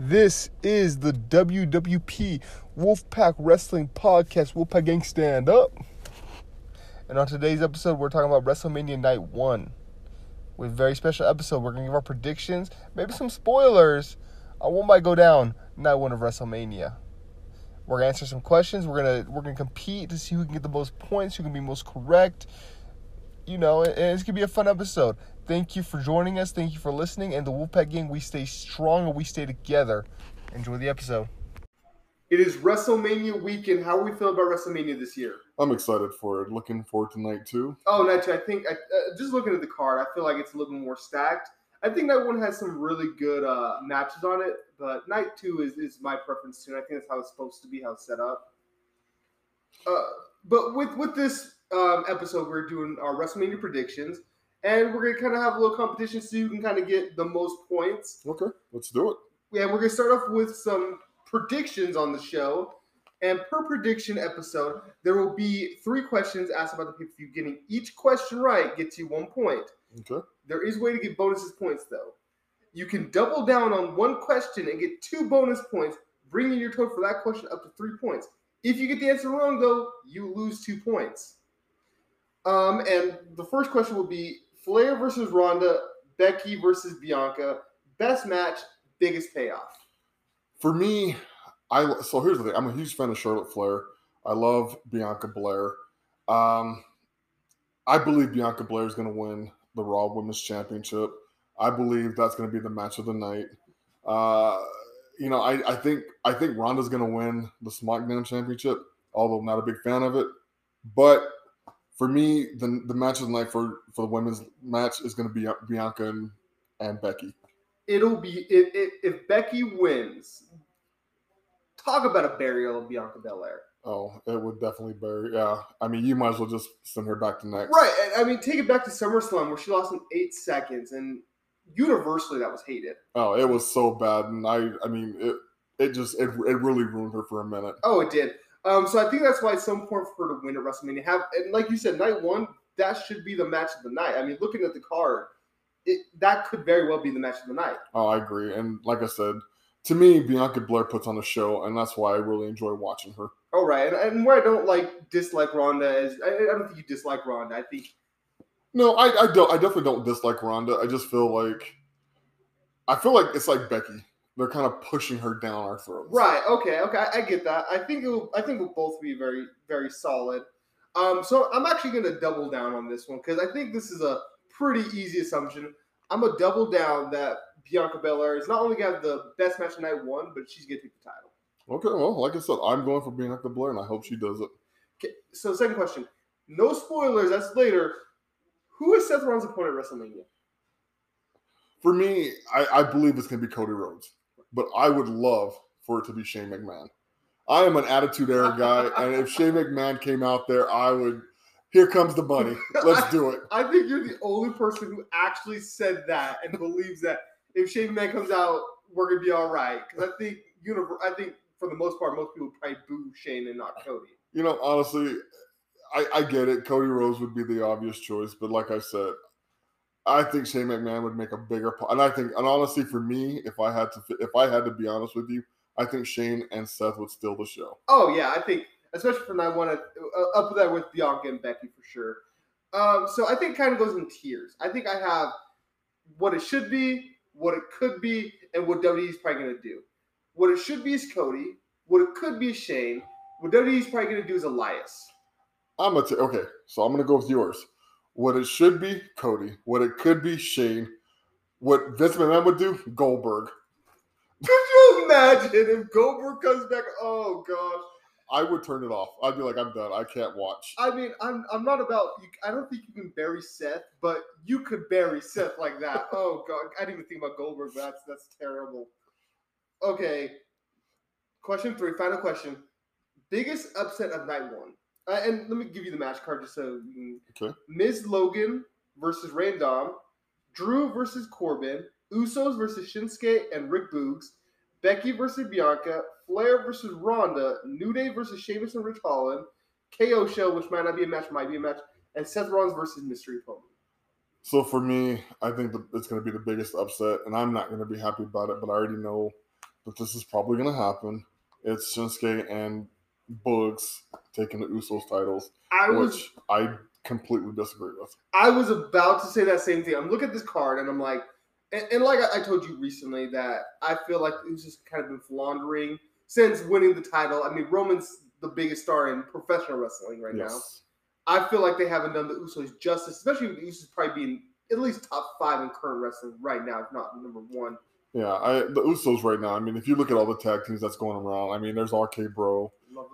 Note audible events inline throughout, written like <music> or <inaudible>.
This is the WWP Wolfpack Wrestling Podcast. Wolfpack Gang Stand Up. And on today's episode, we're talking about WrestleMania Night 1. With a very special episode, we're going to give our predictions, maybe some spoilers on what might go down night 1 of WrestleMania. We're to answer some questions. We're to we're to compete to see who can get the most points, who can be most correct. You know, and it's to be a fun episode. Thank you for joining us. Thank you for listening. And the Wolfpack Gang, we stay strong and we stay together. Enjoy the episode. It is WrestleMania weekend. How are we feeling about WrestleMania this year? I'm excited for it. Looking forward to night two. Oh, night two. I think I, uh, just looking at the card, I feel like it's a little more stacked. I think night one has some really good uh, matches on it, but night two is, is my preference too. And I think that's how it's supposed to be, how it's set up. Uh, but with with this um, episode, we're doing our WrestleMania predictions, and we're gonna kind of have a little competition so you can kind of get the most points. Okay, let's do it. Yeah, we're gonna start off with some predictions on the show. And per prediction episode, there will be three questions asked about the pay per view. Getting each question right gets you one point. Okay. There is a way to get bonuses points though. You can double down on one question and get two bonus points, bringing your total for that question up to three points. If you get the answer wrong, though, you lose two points. Um, and the first question will be Flair versus Ronda, Becky versus Bianca. Best match, biggest payoff. For me, I so here's the thing. I'm a huge fan of Charlotte Flair. I love Bianca Belair. Um, I believe Bianca Belair is going to win the Raw Women's Championship. I believe that's going to be the match of the night. Uh, you know, I, I think I think Ronda's going to win the SmackDown Championship, although I'm not a big fan of it. But for me, the the match of the night for for the women's match is going to be uh, Bianca and, and Becky. It'll be if, if, if Becky wins. Talk about a burial of Bianca Belair. Oh, it would definitely bury. Yeah, I mean, you might as well just send her back to next. Right. I mean, take it back to SummerSlam where she lost in eight seconds, and universally that was hated. Oh, it was so bad, and I, I mean, it, it just, it, it really ruined her for a minute. Oh, it did. Um, so I think that's why it's so important for her to win at WrestleMania. Have and like you said, night one that should be the match of the night. I mean, looking at the card, it that could very well be the match of the night. Oh, I agree. And like I said, to me, Bianca Belair puts on a show, and that's why I really enjoy watching her. All right, and, and where I don't like dislike Ronda is I, I don't think you dislike Ronda. I think no, I, I don't. I definitely don't dislike Ronda. I just feel like I feel like it's like Becky. They're kind of pushing her down our throats. Right. Okay. Okay. I, I get that. I think it will, I think we'll both be very very solid. Um. So I'm actually going to double down on this one because I think this is a pretty easy assumption. I'm gonna double down that Bianca Belair is not only to have the best match of night one, but she's going to take the title. Okay. Well, like I said, I'm going for Bianca Belair, and I hope she does it. Okay. So second question. No spoilers. That's later. Who is Seth Rollins' opponent at WrestleMania? For me, I, I believe it's going to be Cody Rhodes, but I would love for it to be Shane McMahon. I am an attitude era guy, <laughs> and if Shane McMahon came out there, I would. Here comes the bunny. <laughs> Let's do it. I think you're the only person who actually said that and believes that if Shane McMahon comes out, we're gonna be all right. Because I think univer- I think for the most part, most people probably boo Shane and not Cody. You know, honestly, I, I get it. Cody Rhodes would be the obvious choice, but like I said, I think Shane McMahon would make a bigger part. And I think, and honestly, for me, if I had to, if I had to be honest with you, I think Shane and Seth would steal the show. Oh yeah, I think especially for night one, uh, up there with Bianca and Becky for sure. Um, so I think it kind of goes in tiers. I think I have what it should be, what it could be, and what WWE is probably going to do. What it should be is Cody. What it could be is Shane. What WWE is probably going to do is Elias. I'm gonna t- okay. So I'm gonna go with yours. What it should be, Cody. What it could be, Shane. What Vince McMahon would do, Goldberg. <laughs> Could you imagine if Goldberg comes back? Oh gosh. I would turn it off. I'd be like, I'm done. I can't watch. I mean, I'm I'm not about. I don't think you can bury Seth, but you could bury Seth like that. <laughs> oh god, I didn't even think about Goldberg. That's that's terrible. Okay. Question three, final question. Biggest upset of night one. Uh, and let me give you the match card just so you can. Okay. Miz Logan versus Random, Drew versus Corbin, Usos versus Shinsuke and Rick Boogs, Becky versus Bianca, Flair versus Ronda, New Day versus Sheamus and Ridge Holland, KO show, which might not be a match, might be a match, and Seth Rollins versus Mystery Opponent. So for me, I think the, it's going to be the biggest upset, and I'm not going to be happy about it. But I already know that this is probably going to happen. It's Shinsuke and Boogs taking the Usos titles, I was which I completely disagree with. I was about to say that same thing. I'm looking at this card and I'm like, and, and like I, I told you recently that I feel like it's just kind of been floundering since winning the title. I mean, Roman's the biggest star in professional wrestling right now. I feel like they haven't done the Usos justice, especially with the Usos probably being at least top five in current wrestling right now, if not number one. Yeah, I the Usos right now. I mean, if you look at all the tag teams that's going around, I mean, there's RK Bro.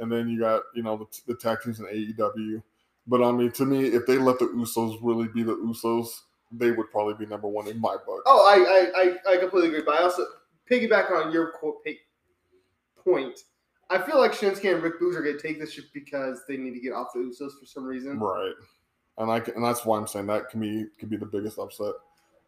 And then you got you know the, the tag teams in AEW. But I mean, to me, if they let the Usos really be the Usos, they would probably be number one in my book. Oh, I, I, I, I completely agree. But I also piggyback on your quote point. I feel like Shinsuke and Rick Boogs are going to take this just because they need to get off the Usos for some reason. Right, and I can, and that's why I'm saying that can be could be the biggest upset,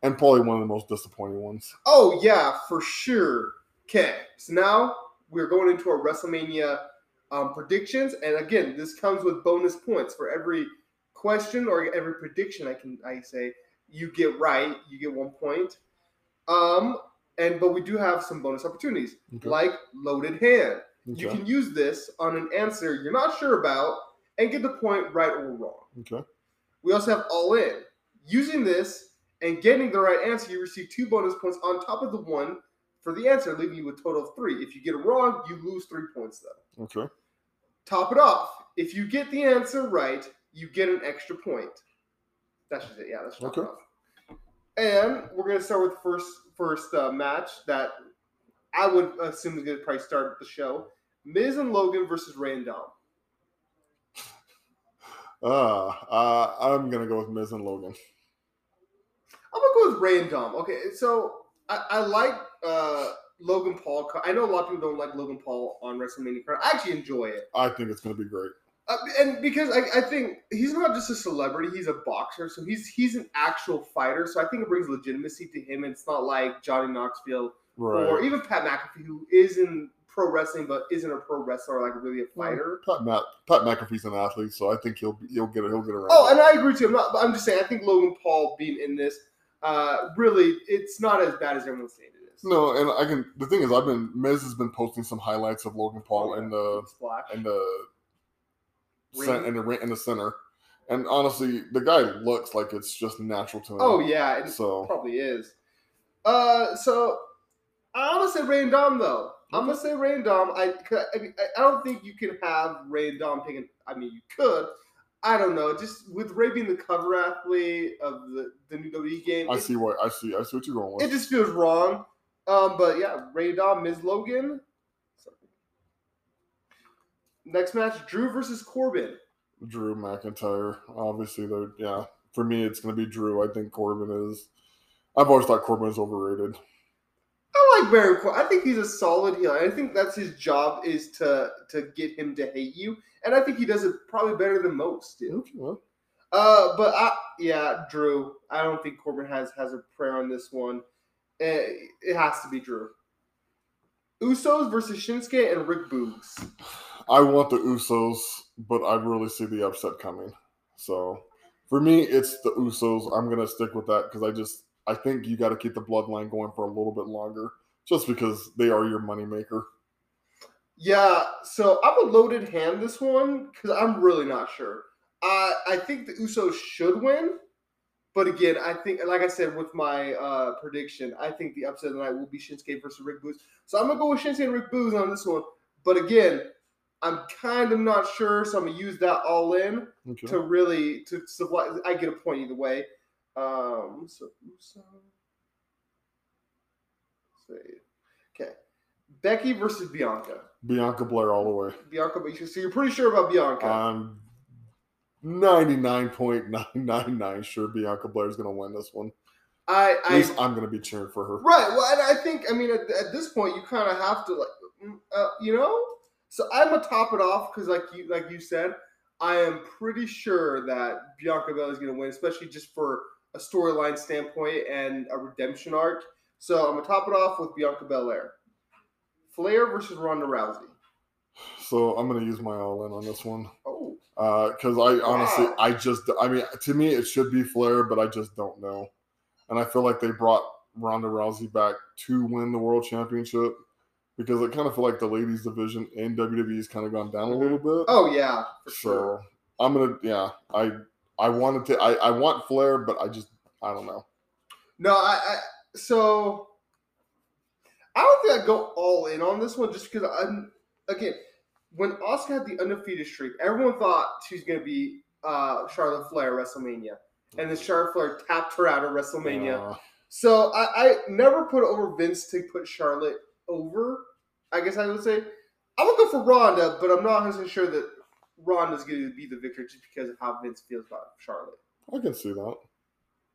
and probably one of the most disappointing ones. Oh yeah, for sure. Okay, so now we're going into our WrestleMania um, predictions, and again, this comes with bonus points for every question or every prediction. I can I say you get right, you get one point. Um, and but we do have some bonus opportunities, Okay. like loaded hand. You can use this on an answer you're not sure about and get the point right or wrong. Okay. We also have all in. Using this and getting the right answer, you receive two bonus points on top of the one for the answer, leaving you with a total of three. If you get it wrong, you lose three points though. Okay. Top it off. If you get the answer right, you get an extra point. That's just it. Yeah, that's Okay. off. And we're gonna start with the first first uh, match that I would assume is gonna probably start the show. Miz and Logan versus and Uh, uh, I'm gonna go with Miz and Logan. I'm gonna go with Rey and Dom. Okay, so I, I like uh, Logan Paul. I know a lot of people don't like Logan Paul on WrestleMania card. I actually enjoy it, I think it's gonna be great. uh, and because I, I think he's not just a celebrity; he's a boxer. So he's he's an actual fighter. So I think it brings legitimacy to him. It's not like Johnny Knoxville Right. or even Pat McAfee, who is in pro wrestling but isn't a pro wrestler, like really a fighter. Pat, Matt, Pat McAfee's an athlete, so I think he'll he'll get it. He'll get around. Oh, and I agree too. I'm not. I'm just saying. I think Logan Paul being in this, uh, really, it's not as bad as everyone's saying it is. no, and I can. The thing is, I've been Miz has been posting some highlights of Logan Paul Oh, in the the in the ring- in the center, and honestly, the guy looks like it's just natural to him. Oh yeah, it So probably is. Uh, so I'm gonna say Rey and Dom though. I'm gonna say Rey and Dom. I, I mean, I- don't think you can have Rey and Dom taking. I mean, you could. I don't know. Just with Rey being the cover athlete of the the new WWE game, I it, see what I see. I see what you're going with. it just feels wrong. Um, but yeah, Rey Dom, Miz Logan. Next match: Drew versus Corbin. Drew McIntyre. Obviously, they're yeah. For me, it's going to be Drew. I think Corbin is. I've always thought Corbin is overrated. I like Baron Corbin. I think he's a solid heel. I think that's his job is to to get him to hate you, and I think he does it probably better than most. do. Okay, well, Uh, but I, yeah, Drew. I don't think Corbin has has a prayer on this one. Eh, It has to be Drew. Usos versus Shinsuke and Rick Boogs. I want the Usos, but I really see the upset coming. So for me, it's the Usos. I'm gonna stick with that because I just I think you got to keep the bloodline going for a little bit longer, just because they are your moneymaker. Yeah, so I'm a loaded hand this one because I'm really not sure. Uh, I think the Usos should win, but again, I think, like I said with my uh, prediction, I think the upset of the night will be Shinsuke versus Rick Boogs. So I'm gonna go with Shinsuke and Rick Boogs on this one. But again, I'm kind of not sure, so I'm gonna use that all in Okay. to really to supply. I get a point either way. Um, so Uso. let's see. Okay, Becky versus Bianca. Bianca Belair all the way. Bianca, so you're pretty sure about Bianca. I'm 99.999 sure Bianca Blair is gonna win this one. I, At I, least I'm gonna be cheering for her. right. Well, and I think, I mean, at, at this point, you kind of have to, like, mm, uh, you know. So I'm gonna top it off because, like you, like you said, I am pretty sure that Bianca Belair is gonna win, especially just for a storyline standpoint and a redemption arc. So I'm gonna top it off with Bianca Belair. Flair versus Ronda Rousey. So I'm gonna use my all in on this one. Oh, uh, because I honestly, Wow. I just, I mean, to me, it should be Flair, but I just don't know. And I feel like they brought Ronda Rousey back to win the world championship, because I kind of feel like the ladies division in WWE has kind of gone down a mm-hmm. little bit. Oh yeah, for so sure. I'm gonna yeah I I wanted to I I want Flair, but I just I don't know. No, I, I so I don't think I'd go all in on this one just because I'm again when Asuka had the undefeated streak, everyone thought she was gonna be uh, Charlotte Flair at WrestleMania, and then Charlotte Flair tapped her out of WrestleMania. Uh, So I, I never put over Vince to put Charlotte over. I guess I would say I would go for Ronda, but I'm not 100 sure that Ronda's going to be the victor just because of how Vince feels about Charlotte. I can see that.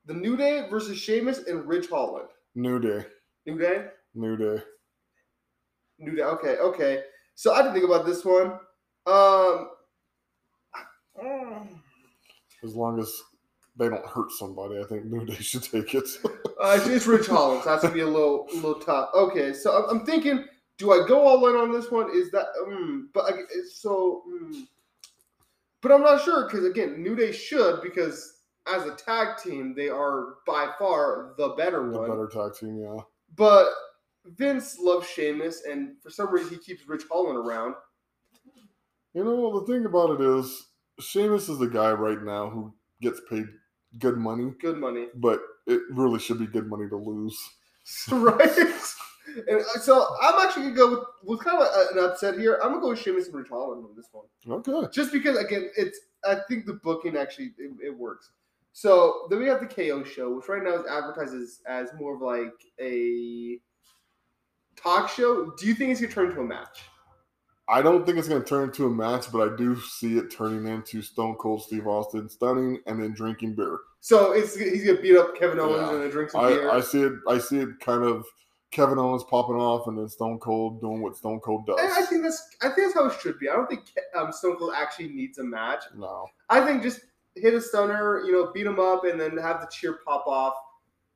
The New Day versus Sheamus and Ridge Holland. New Day, New Day, New Day. New Day. Okay, okay. So I didn't think about this one. Um, As long as they don't hurt somebody, I think New Day <laughs> should take it. Uh, it's, Rich Hollins. That's gonna be a little, a little tough. Okay, so I'm, I'm thinking, do I go all in on this one? Is that, um, but I, it's so, mm. but I'm not sure because again, New Day should because as a tag team, they are by far the better the one. better tag team, yeah. But Vince loves Sheamus, and for some reason, he keeps Ridge Holland around. You know, the thing about it is, Sheamus is the guy right now who gets paid good money, Good money, but it really should be good money to lose. <laughs> right? And uh, so I'm actually gonna go with, with kind of a, an upset here. I'm gonna go with Sheamus and Ridge Holland on this one. Okay. just because again it's i think the booking actually it, it works so then we have the ko show which right now is advertised as, as more of like a talk show do you think it's going to turn into a match I don't think it's going to turn into a match, but I do see it turning into Stone Cold Steve Austin stunning and then drinking beer. so it's he's going to beat up kevin owens Yeah. and then drink some beer I, I see it. I see it kind of Kevin Owens popping off and then Stone Cold doing what Stone Cold does. and i think that's i think that's how it should be i don't think um, stone cold actually needs a match no, i think just hit a stunner you know beat him up and then have the cheer pop off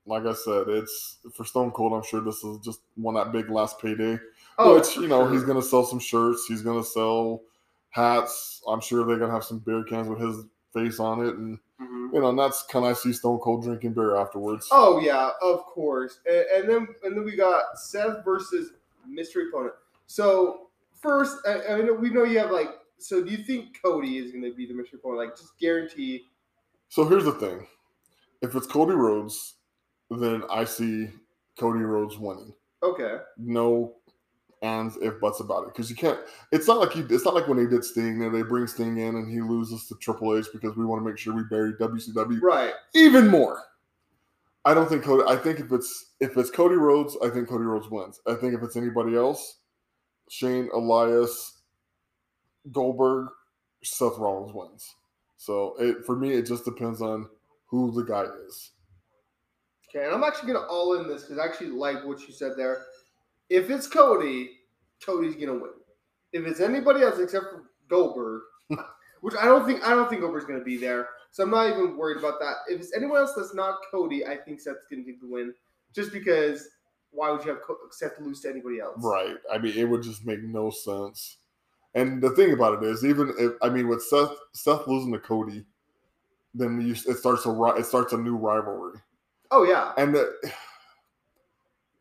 like I said, it's for Stone Cold. I'm sure this is just one that big last payday. oh Which you know sure. he's gonna sell some shirts. He's gonna sell hats. I'm sure they're gonna have some beer cans with his face on it, and Mhm. you know, and that's kind of I see Stone Cold drinking beer afterwards. Oh yeah, of course. And, and then and then we got Seth versus mystery opponent. So first, I, I mean, we know you have like. So do you think Cody is going to be the mystery opponent? Like, just guarantee. So here's the thing: if it's Cody Rhodes, then I see Cody Rhodes winning. Okay. No ands if buts about it because you can't. It's not like you. It's not like when they did Sting. There, they bring Sting in and he loses to Triple H because we want to make sure we bury WCW Right. even more. I don't think Cody. I think if it's if it's Cody Rhodes, I think Cody Rhodes wins. I think if it's anybody else, Shane, Elias, Goldberg, Seth Rollins wins. So it for me, it just depends on who the guy is. Okay. And I'm actually to all in this because I actually like what you said there. If it's Cody, Cody's to win. If it's anybody else except for Goldberg, <laughs> which I don't think I don't think Goldberg's to be there, so I'm not even worried about that. If it's anyone else that's not Cody, I think Seth's going to get the win, just because. Why would you have Seth lose to anybody else? Right. I mean, it would just make no sense. And the thing about it is, even if I mean, with Seth Seth losing to Cody, then you, it starts a it starts a new rivalry. Oh yeah. And the, <sighs>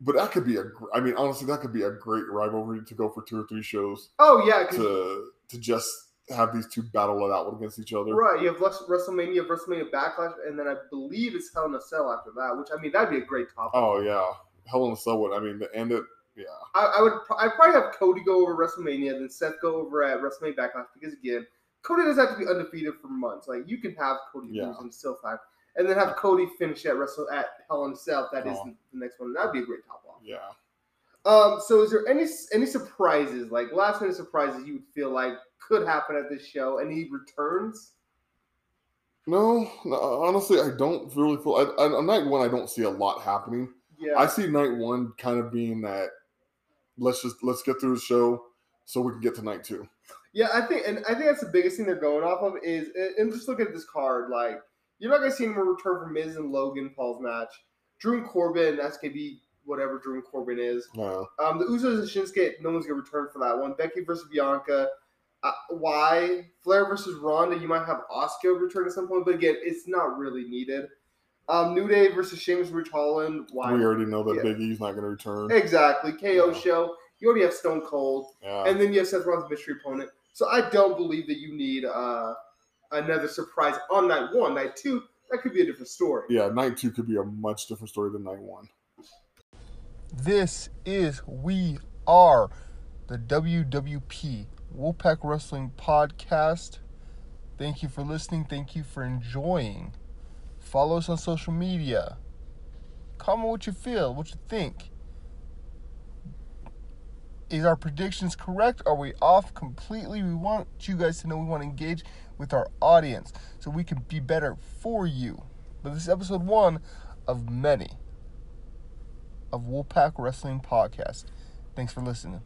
but that could be a. I mean, honestly, that could be a great rivalry to go for two or three shows Oh yeah, to to just have these two battle it out against each other. Right. You have WrestleMania, have WrestleMania Backlash, and then I believe it's Hell in a Cell after that. Which I mean, that'd be a great topic. Oh yeah, Hell in a Cell would. I mean, to end it. Yeah. I, I would. I'd probably have Cody go over WrestleMania, then Seth go over at WrestleMania Backlash because again, Cody doesn't have to be undefeated for months. Like you can have Cody Yeah. lose and still five, and then have Cody finish at Wrestle at Hell in a Cell. That is Oh. the, the next one. That'd be a great top off. Yeah. Um. So, is there any any surprises, like last minute surprises, you would feel like could happen at this show? Any returns? No, no, honestly, I don't really feel. I, I, on night one, I don't see a lot happening. Yeah. I see night one kind of being that. Let's just let's get through the show so we can get to night two. Yeah, I think, and I think that's the biggest thing they're going off of is, and just look at this card. Like, you're not gonna see anyone return from Miz and Logan Paul's match. Drew and Corbin, be whatever Drew and Corbin is. No, Um, the Usos and Shinsuke, no one's gonna return for that one. Becky versus Bianca. Uh, why Flair versus Ronda? You might have Asuka return at some point, but again, it's not really needed. Um, New Day versus Sheamus, Ridge Holland. Why? we already know that Yeah. Big E's not going to return. Exactly. KO Yeah. show. You already have Stone Cold, Yeah. and then you have Seth Rollins' mystery opponent. So I don't believe that you need uh, another surprise on night one. Night two, that could be a different story. yeah, night two could be a much different story than night one. This is We Are the WWP Wolfpack Wrestling Podcast. Thank you for listening. Thank you for enjoying. Follow us on social media. Comment what you feel, what you think. Is our predictions correct? Are we off completely? We want you guys to know we want to engage with our audience so we can be better for you. But this is episode one of many of Wolfpack Wrestling Podcast. Thanks for listening.